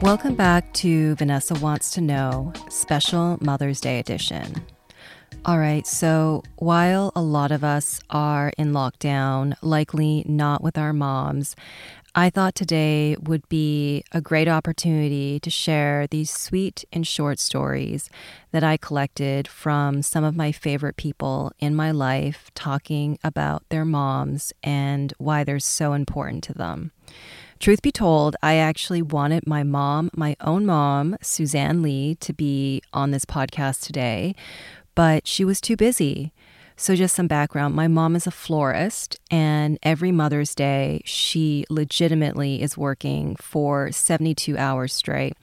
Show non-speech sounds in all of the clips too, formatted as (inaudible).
Welcome back to Vanessa Wants to Know, special Mother's Day edition. All right, so while a lot of us are in lockdown, likely not with our moms, I thought today would be a great opportunity to share these sweet and short stories that I collected from some of my favorite people in my life talking about their moms and why they're so important to them. Truth be told, I actually wanted my mom, my own mom, Suzanne Lee, to be on this podcast today, but she was too busy. So, just some background my mom is a florist, and every Mother's Day, she legitimately is working for 72 hours straight.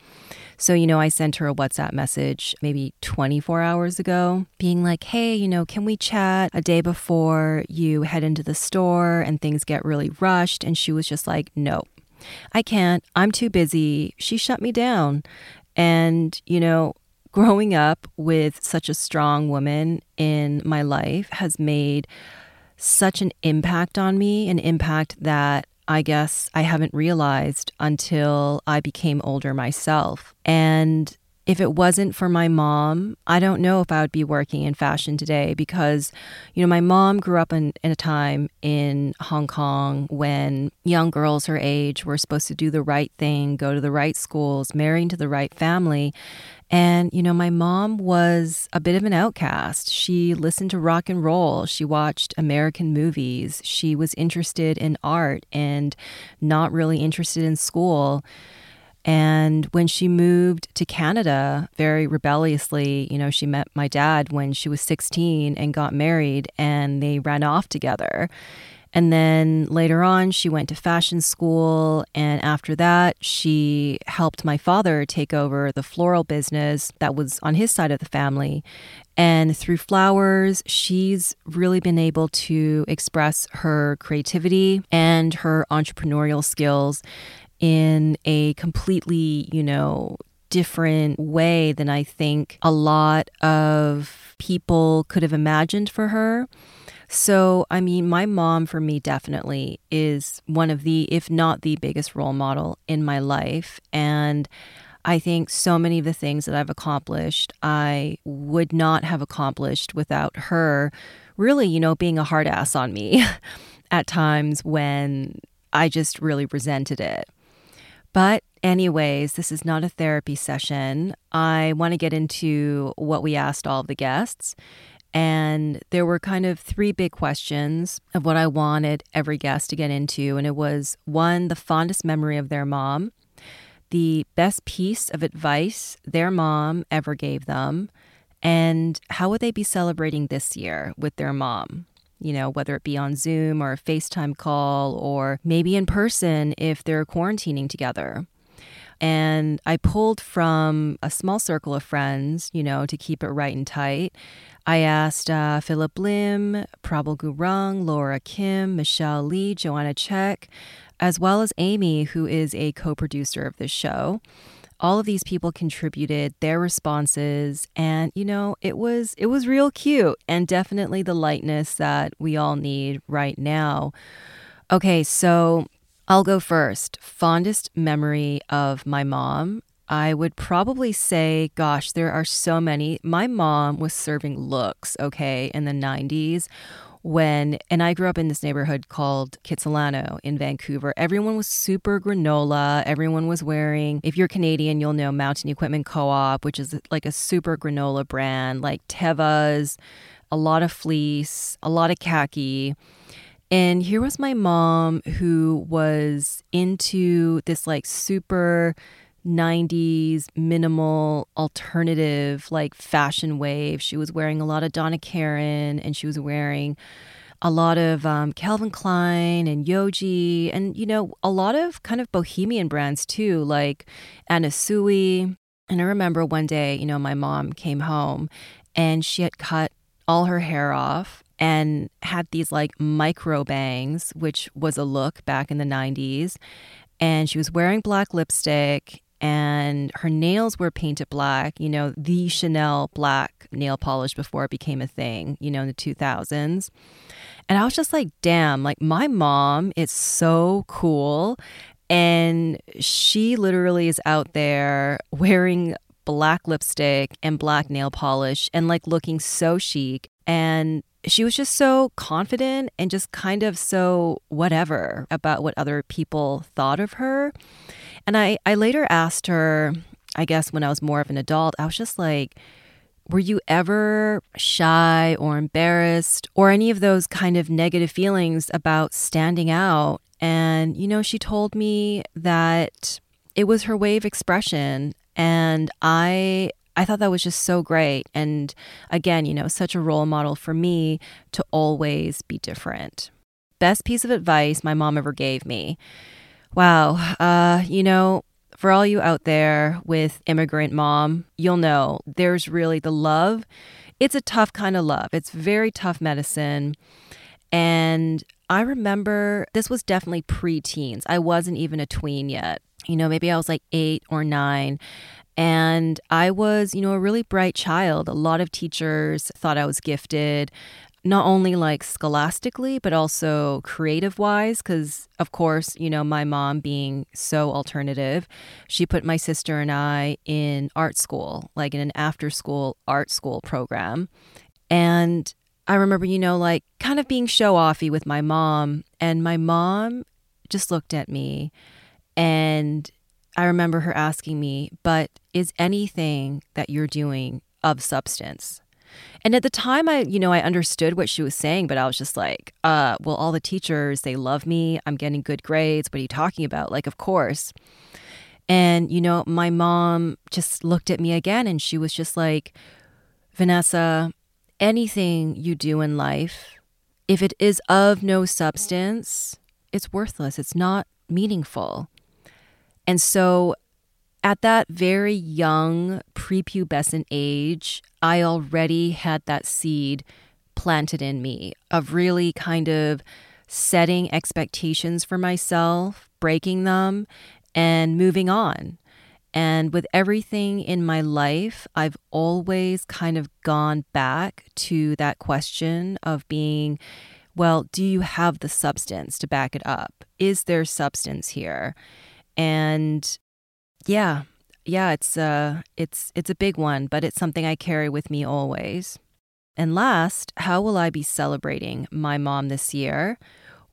So, you know, I sent her a WhatsApp message maybe 24 hours ago, being like, hey, you know, can we chat a day before you head into the store and things get really rushed? And she was just like, no, I can't. I'm too busy. She shut me down. And, you know, growing up with such a strong woman in my life has made such an impact on me, an impact that I guess I haven't realized until I became older myself. And if it wasn't for my mom, I don't know if I would be working in fashion today because, you know, my mom grew up in, in a time in Hong Kong when young girls her age were supposed to do the right thing, go to the right schools, marry into the right family. And, you know, my mom was a bit of an outcast. She listened to rock and roll. She watched American movies. She was interested in art and not really interested in school. And when she moved to Canada very rebelliously, you know, she met my dad when she was 16 and got married, and they ran off together. And then later on, she went to fashion school. And after that, she helped my father take over the floral business that was on his side of the family. And through flowers, she's really been able to express her creativity and her entrepreneurial skills in a completely, you know, different way than I think a lot of people could have imagined for her. So, I mean, my mom for me definitely is one of the, if not the biggest role model in my life. And I think so many of the things that I've accomplished, I would not have accomplished without her really, you know, being a hard ass on me (laughs) at times when I just really resented it. But, anyways, this is not a therapy session. I want to get into what we asked all of the guests. And there were kind of three big questions of what I wanted every guest to get into. And it was one, the fondest memory of their mom, the best piece of advice their mom ever gave them, and how would they be celebrating this year with their mom? You know, whether it be on Zoom or a FaceTime call or maybe in person if they're quarantining together. And I pulled from a small circle of friends, you know, to keep it right and tight. I asked uh, Phillip Lim, Prabal Gurung, Laura Kim, Michelle Lee, Joanna Czech, as well as Amy, who is a co producer of this show all of these people contributed their responses and you know it was it was real cute and definitely the lightness that we all need right now. Okay so i'll go first. Fondest memory of my mom? I would probably say, gosh, there are so many. My mom was serving looks, okay, in the 90s when, and I grew up in this neighborhood called Kitsilano in Vancouver. Everyone was super granola. Everyone was wearing, if you're Canadian, you'll know Mountain Equipment Co op, which is like a super granola brand, like Tevas, a lot of fleece, a lot of khaki. And here was my mom who was into this like super 90s minimal alternative like fashion wave. She was wearing a lot of Donna Karan and she was wearing a lot of um, Calvin Klein and Yohji and, you know, a lot of kind of bohemian brands too, like Anna Sui. And I remember one day, you know, my mom came home and she had cut all her hair off and had these like micro bangs, which was a look back in the 90s. And she was wearing black lipstick and her nails were painted black, you know, the Chanel black nail polish before it became a thing, you know, in the 2000s. And I was just like, damn, like my mom is so cool. And she literally is out there (laughs) wearing black lipstick and black nail polish and like looking so chic. And she was just so confident and just kind of so whatever about what other people thought of her. And I, I later asked her, I guess when I was more of an adult, I was just like, were you ever shy or embarrassed or any of those kind of negative feelings about standing out? And, you know, she told me that it was her way of expression. And I I thought that was just so great. And again, you know, such a role model for me to always be different. Best piece of advice my mom ever gave me. Wow. Uh, you know, for all you out there with immigrant mom, you'll know there's really the love. It's a tough kind of love. It's very tough medicine. And I remember this was definitely pre teens. I wasn't even a tween yet. You know, maybe I was like eight or nine. And I was, you know, a really bright child. A lot of teachers thought I was gifted not only like scholastically, but also creative wise. Because, of course, you know, my mom being so alternative, she put my sister and I in art school, like in an after school art school program. And I remember, you know, like kind of being show offy with my mom. And my mom just looked at me and I remember her asking me, but is anything that you're doing of substance? And at the time I, you know, I understood what she was saying, but I was just like, uh, well, all the teachers, they love me. I'm getting good grades. What are you talking about? Like, of course. And, you know, my mom just looked at me again and she was just like, Vanessa, anything you do in life, if it is of no substance, it's worthless. It's not meaningful. And so at that very young prepubescent age, I already had that seed planted in me of really kind of setting expectations for myself, breaking them, and moving on. And with everything in my life, I've always kind of gone back to that question of being, well, do you have the substance to back it up? Is there substance here? And yeah, yeah, it's uh it's it's a big one, but it's something I carry with me always. And last, how will I be celebrating my mom this year?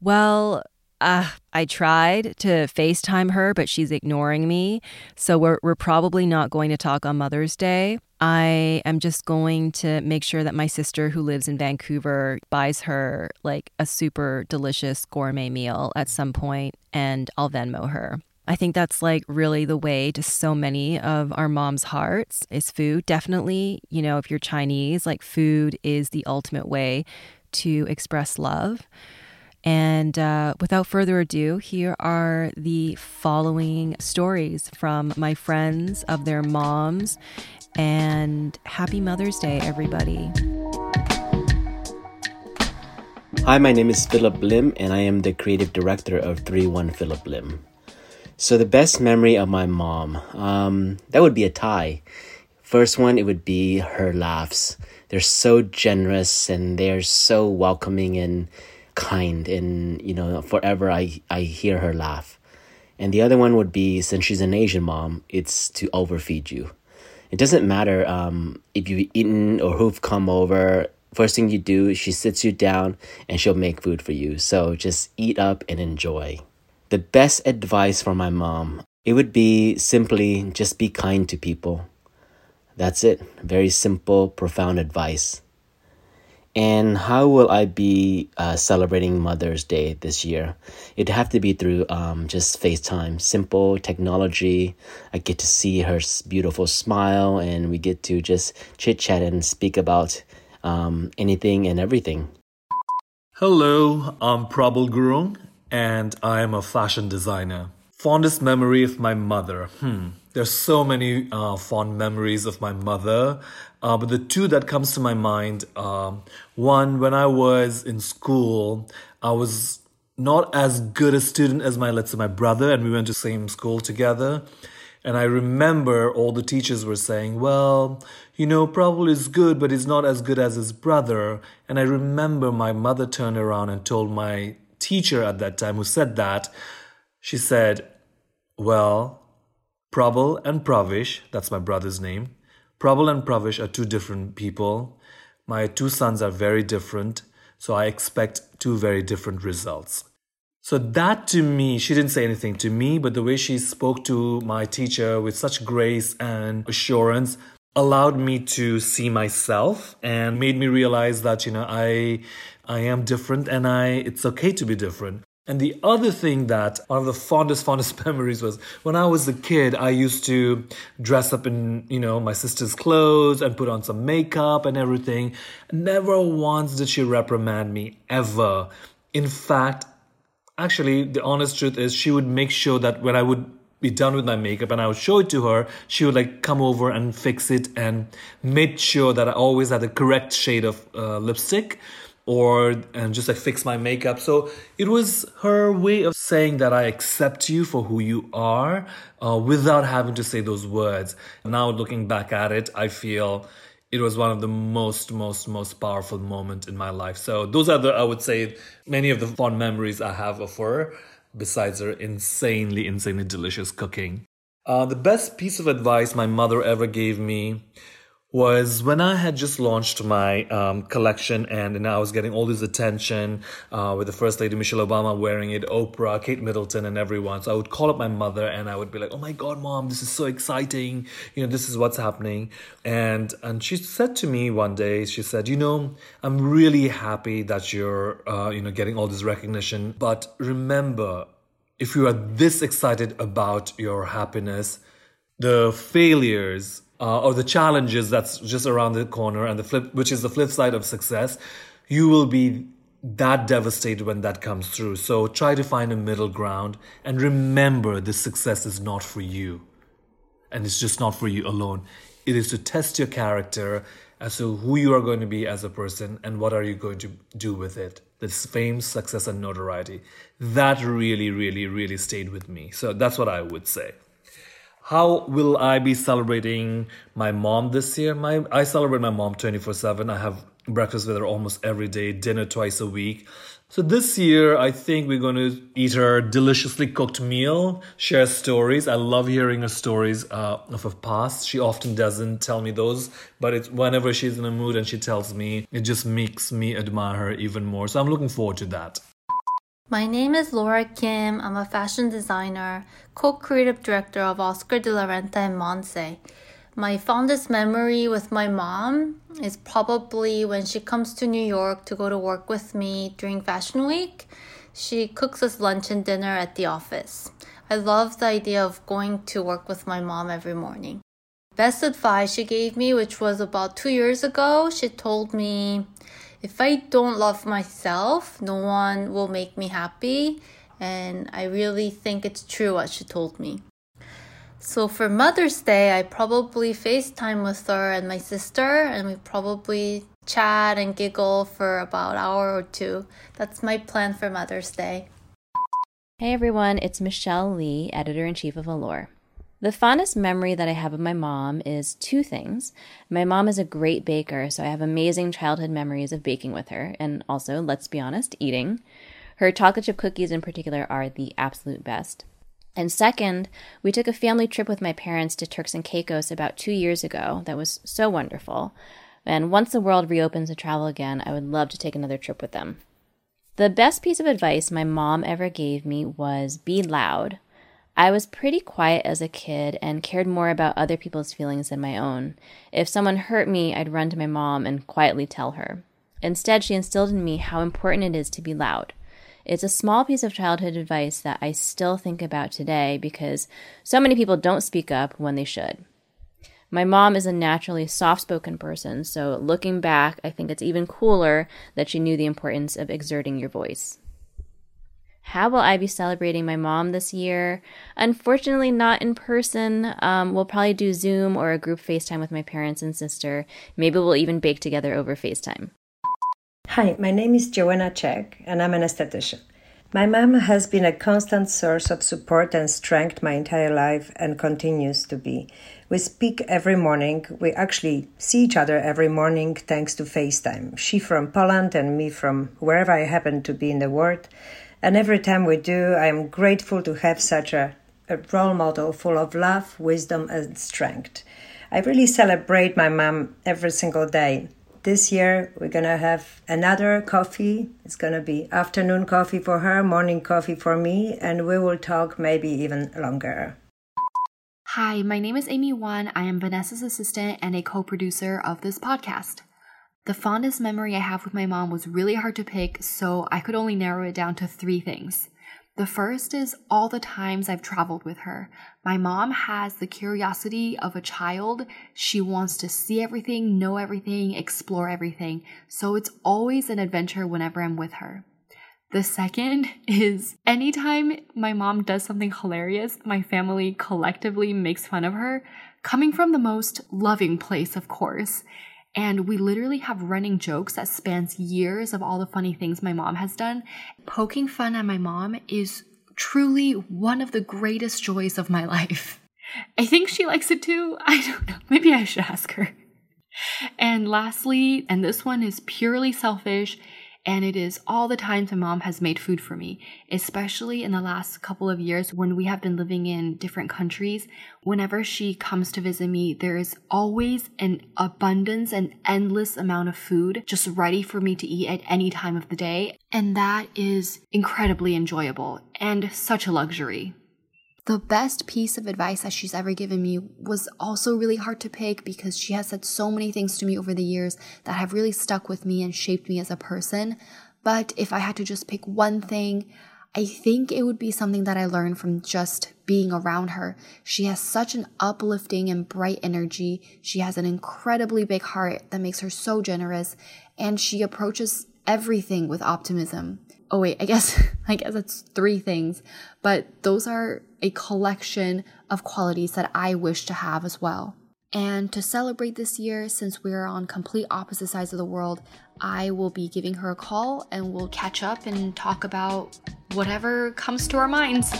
Well, uh, I tried to FaceTime her, but she's ignoring me. So we're, we're probably not going to talk on Mother's Day. I am just going to make sure that my sister, who lives in Vancouver, buys her like a super delicious gourmet meal at some point, and I'll Venmo her. I think that's like really the way to so many of our moms' hearts is food. Definitely, you know, if you're Chinese, like food is the ultimate way to express love. And uh, without further ado, here are the following stories from my friends of their moms. And happy Mother's Day, everybody. Hi, my name is Phillip Lim, and I am the creative director of 3 1 Phillip Lim. So the best memory of my mom, um, that would be a tie. First one, it would be her laughs. They're so generous and they're so welcoming and kind, and you know, forever I I hear her laugh. And the other one would be since she's an Asian mom, it's to overfeed you. It doesn't matter um, if you've eaten or who've come over. First thing you do, she sits you down and she'll make food for you. So just eat up and enjoy. The best advice for my mom, it would be simply just be kind to people. That's it. Very simple, profound advice. And how will I be uh, celebrating Mother's Day this year? It'd have to be through um, just FaceTime, simple technology. I get to see her beautiful smile, and we get to just chit chat and speak about um, anything and everything. Hello, I'm Prabal Gurung, and I am a fashion designer. Fondest memory of my mother. Hmm. There's so many uh, fond memories of my mother, uh, but the two that comes to my mind. Um, one, when I was in school, I was not as good a student as my let's say my brother, and we went to same school together. And I remember all the teachers were saying, well, you know, Prabal is good, but he's not as good as his brother. And I remember my mother turned around and told my teacher at that time who said that, she said, Well, Prabal and Pravish, that's my brother's name. Prabal and Pravish are two different people. My two sons are very different, so I expect two very different results. So that to me, she didn't say anything to me, but the way she spoke to my teacher with such grace and assurance allowed me to see myself and made me realize that, you know, I I am different and I it's okay to be different. And the other thing that one of the fondest, fondest (laughs) memories was when I was a kid, I used to dress up in, you know, my sister's clothes and put on some makeup and everything. Never once did she reprimand me, ever. In fact, actually, the honest truth is she would make sure that when I would be done with my makeup and I would show it to her, she would like come over and fix it and make sure that I always had the correct shade of uh, lipstick or and just like fix my makeup. So it was her way of saying that I accept you for who you are uh, without having to say those words. Now looking back at it, I feel it was one of the most most most powerful moment in my life. So those are the I would say many of the fond memories I have of her besides her insanely insanely delicious cooking. Uh, the best piece of advice my mother ever gave me was when I had just launched my um, collection and, and I was getting all this attention uh, with the First Lady Michelle Obama wearing it, Oprah, Kate Middleton, and everyone. So I would call up my mother and I would be like, "Oh my God, mom, this is so exciting! You know, this is what's happening." And and she said to me one day, she said, "You know, I'm really happy that you're uh, you know getting all this recognition, but remember." If you are this excited about your happiness, the failures uh, or the challenges that's just around the corner and the flip which is the flip side of success you will be that devastated when that comes through. So try to find a middle ground and remember this success is not for you. And it's just not for you alone. It is to test your character as to who you are going to be as a person and what are you going to do with it. This fame success and notoriety. That really really really stayed with me. So that's what i would say how will I be celebrating my mom this year? My I celebrate my mom 24/7. I have breakfast with her almost every day, dinner twice a week. So this year, I think we're going to eat her deliciously cooked meal, share stories. I love hearing her stories uh, of her past. She often doesn't tell me those, but it's whenever she's in a mood and she tells me, it just makes me admire her even more. So I'm looking forward to that. My name is Laura Kim. I'm a fashion designer, co-creative director of Oscar de la Renta and Monse. My fondest memory with my mom is probably when she comes to New York to go to work with me during Fashion Week. She cooks us lunch and dinner at the office. I love the idea of going to work with my mom every morning. Best advice she gave me, which was about two years ago, she told me if I don't love myself, no one will make me happy. And I really think it's true what she told me. So for Mother's Day, I probably FaceTime with her and my sister, and we probably chat and giggle for about an hour or two. That's my plan for Mother's Day. Hey everyone, it's Michelle Lee, editor in chief of Allure. The fondest memory that I have of my mom is two things. My mom is a great baker, so I have amazing childhood memories of baking with her, and also, let's be honest, eating. Her chocolate chip cookies in particular are the absolute best. And second, we took a family trip with my parents to Turks and Caicos about two years ago. That was so wonderful. And once the world reopens to travel again, I would love to take another trip with them. The best piece of advice my mom ever gave me was be loud. I was pretty quiet as a kid and cared more about other people's feelings than my own. If someone hurt me, I'd run to my mom and quietly tell her. Instead, she instilled in me how important it is to be loud. It's a small piece of childhood advice that I still think about today because so many people don't speak up when they should. My mom is a naturally soft spoken person, so looking back, I think it's even cooler that she knew the importance of exerting your voice. How will I be celebrating my mom this year? Unfortunately, not in person. Um, we'll probably do Zoom or a group FaceTime with my parents and sister. Maybe we'll even bake together over FaceTime. Hi, my name is Joanna Czech, and I'm an esthetician. My mom has been a constant source of support and strength my entire life and continues to be. We speak every morning. We actually see each other every morning thanks to FaceTime. She from Poland and me from wherever I happen to be in the world. And every time we do, I am grateful to have such a, a role model full of love, wisdom, and strength. I really celebrate my mom every single day. This year, we're gonna have another coffee. It's gonna be afternoon coffee for her, morning coffee for me, and we will talk maybe even longer. Hi, my name is Amy Wan. I am Vanessa's assistant and a co producer of this podcast. The fondest memory I have with my mom was really hard to pick, so I could only narrow it down to three things. The first is all the times I've traveled with her. My mom has the curiosity of a child. She wants to see everything, know everything, explore everything. So it's always an adventure whenever I'm with her. The second (laughs) is anytime my mom does something hilarious, my family collectively makes fun of her, coming from the most loving place, of course. And we literally have running jokes that spans years of all the funny things my mom has done. Poking fun at my mom is truly one of the greatest joys of my life. I think she likes it too. (laughs) I don't know. Maybe I should ask her. And lastly, and this one is purely selfish, and it is all the times my mom has made food for me, especially in the last couple of years when we have been living in different countries. Whenever she comes to visit me, there is always an abundance and endless amount of food just ready for me to eat at any time of the day. And that is incredibly enjoyable and such a luxury. The best piece of advice that she's ever given me was also really hard to pick because she has said so many things to me over the years that have really stuck with me and shaped me as a person. But if I had to just pick one thing, I think it would be something that I learned from just being around her. She has such an uplifting and bright energy. She has an incredibly big heart that makes her so generous, and she approaches everything with optimism. Oh wait, I guess (laughs) I guess it's three things, but those are a collection of qualities that I wish to have as well. And to celebrate this year, since we're on complete opposite sides of the world, I will be giving her a call and we'll catch up and talk about whatever comes to our minds.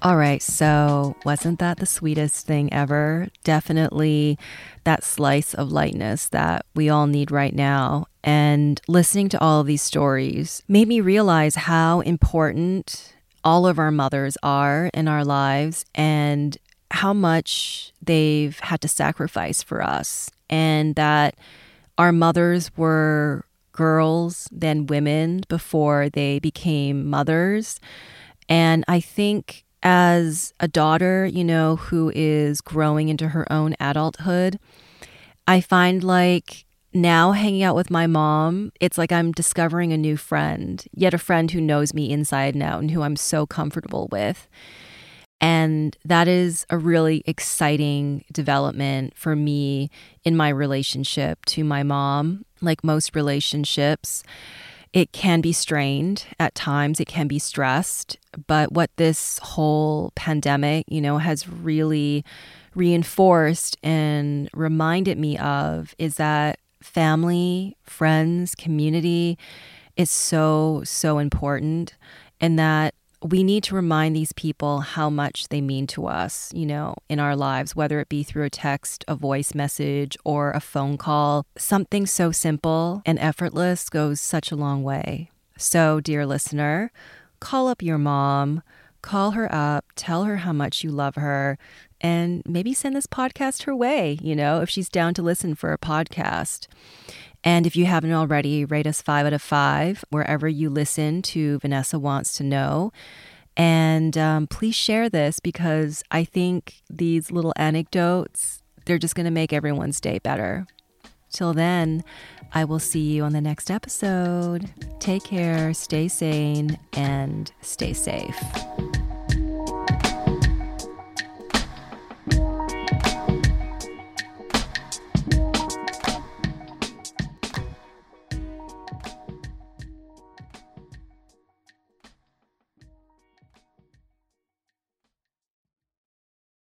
All right, so wasn't that the sweetest thing ever? Definitely that slice of lightness that we all need right now. And listening to all of these stories made me realize how important all of our mothers are in our lives and how much they've had to sacrifice for us, and that our mothers were girls, then women before they became mothers. And I think as a daughter, you know, who is growing into her own adulthood, I find like now hanging out with my mom, it's like I'm discovering a new friend, yet a friend who knows me inside and out and who I'm so comfortable with. And that is a really exciting development for me in my relationship to my mom. Like most relationships, it can be strained at times, it can be stressed. But what this whole pandemic, you know, has really reinforced and reminded me of is that family, friends, community is so, so important. And that we need to remind these people how much they mean to us, you know, in our lives, whether it be through a text, a voice message, or a phone call. Something so simple and effortless goes such a long way. So, dear listener, call up your mom, call her up, tell her how much you love her, and maybe send this podcast her way, you know, if she's down to listen for a podcast. And if you haven't already, rate us five out of five wherever you listen to Vanessa Wants to Know. And um, please share this because I think these little anecdotes, they're just going to make everyone's day better. Till then, I will see you on the next episode. Take care, stay sane, and stay safe.